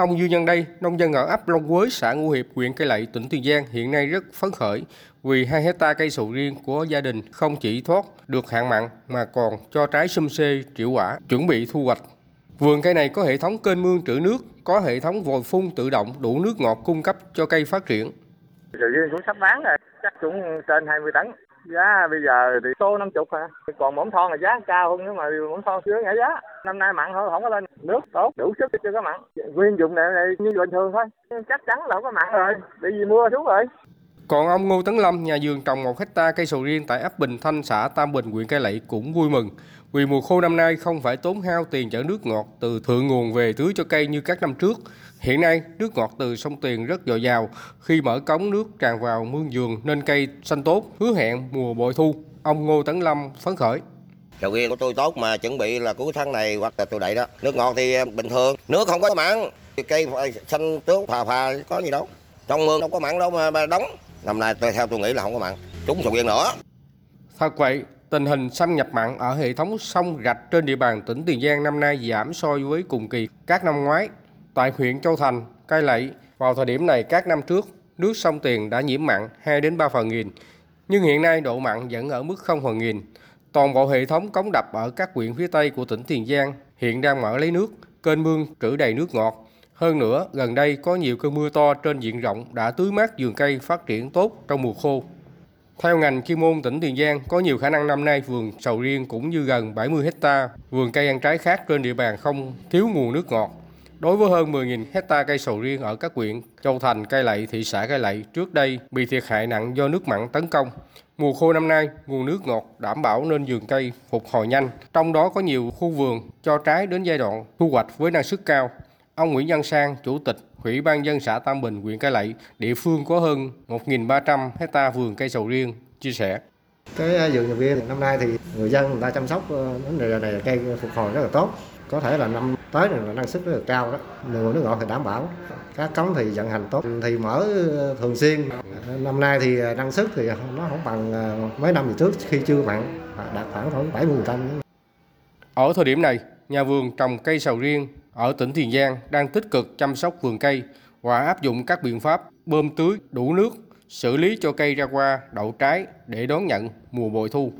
Ông Dương Nhân đây, nông dân ở ấp Long Quới, xã Ngũ Hiệp, huyện Cây Lậy, tỉnh Tiền Giang hiện nay rất phấn khởi vì 2 hecta cây sầu riêng của gia đình không chỉ thoát được hạn mặn mà còn cho trái sum xê, triệu quả, chuẩn bị thu hoạch. Vườn cây này có hệ thống kênh mương trữ nước, có hệ thống vòi phun tự động đủ nước ngọt cung cấp cho cây phát triển. Sầu riêng cũng sắp bán rồi, chắc cũng trên 20 tấn. Giá bây giờ thì số 50 hả? Còn mỏng thon là giá cao hơn nhưng mà mỏng thon chưa nhảy giá. Năm nay mặn thôi, không có lên nước tốt, đủ sức cho có mặn. Nguyên dụng này, này như bình thường thôi. Chắc chắn là không có mặn rồi, bị gì mưa xuống rồi. Còn ông Ngô Tấn Lâm, nhà vườn trồng một hecta cây sầu riêng tại ấp Bình Thanh, xã Tam Bình, huyện Cai Lậy cũng vui mừng vì mùa khô năm nay không phải tốn hao tiền chở nước ngọt từ thượng nguồn về tưới cho cây như các năm trước. Hiện nay, nước ngọt từ sông Tiền rất dồi dào, khi mở cống nước tràn vào mương vườn nên cây xanh tốt, hứa hẹn mùa bội thu. Ông Ngô Tấn Lâm phấn khởi. Sầu riêng của tôi tốt mà chuẩn bị là cuối tháng này hoặc là tôi đậy đó. Nước ngọt thì à, bình thường, nước không có mặn, cây xanh tốt phà phà có gì đâu. Trong mương đâu có mặn đâu mà mà đóng. Năm nay tôi theo tôi nghĩ là không có mặn, trúng sầu riêng nữa. Thật vậy, tình hình xâm nhập mặn ở hệ thống sông rạch trên địa bàn tỉnh Tiền Giang năm nay giảm so với cùng kỳ các năm ngoái. Tại huyện Châu Thành, Cai Lậy, vào thời điểm này các năm trước, nước sông Tiền đã nhiễm mặn 2 đến 3 phần nghìn, nhưng hiện nay độ mặn vẫn ở mức 0 phần nghìn. Toàn bộ hệ thống cống đập ở các huyện phía Tây của tỉnh Tiền Giang hiện đang mở lấy nước, kênh mương trữ đầy nước ngọt. Hơn nữa, gần đây có nhiều cơn mưa to trên diện rộng đã tưới mát vườn cây phát triển tốt trong mùa khô. Theo ngành chuyên môn tỉnh Tiền Giang, có nhiều khả năng năm nay vườn sầu riêng cũng như gần 70 hecta vườn cây ăn trái khác trên địa bàn không thiếu nguồn nước ngọt. Đối với hơn 10.000 hecta cây sầu riêng ở các huyện Châu Thành, Cây Lậy, thị xã Cây Lậy trước đây bị thiệt hại nặng do nước mặn tấn công. Mùa khô năm nay, nguồn nước ngọt đảm bảo nên vườn cây phục hồi nhanh. Trong đó có nhiều khu vườn cho trái đến giai đoạn thu hoạch với năng suất cao. Ông Nguyễn Văn Sang, Chủ tịch Ủy ban dân xã Tam Bình, huyện Cái Lậy, địa phương có hơn 1.300 hecta vườn cây sầu riêng, chia sẻ. Cái à, vườn sầu riêng năm nay thì người dân người ta chăm sóc ờ, vấn đề này cây phục hồi rất là tốt. Có thể là năm tới này là năng suất rất là cao đó. Nguồn nước ngọt thì đảm bảo. Các cống thì vận hành tốt thì mở ờ, thường xuyên. Năm nay thì ờ, năng suất thì nó không bằng mấy năm trước khi chưa mặn, đạt khoảng khoảng 70 trăm. Ở thời điểm này, nhà vườn trồng cây sầu riêng ở tỉnh Tiền Giang đang tích cực chăm sóc vườn cây và áp dụng các biện pháp bơm tưới đủ nước, xử lý cho cây ra hoa, đậu trái để đón nhận mùa bội thu.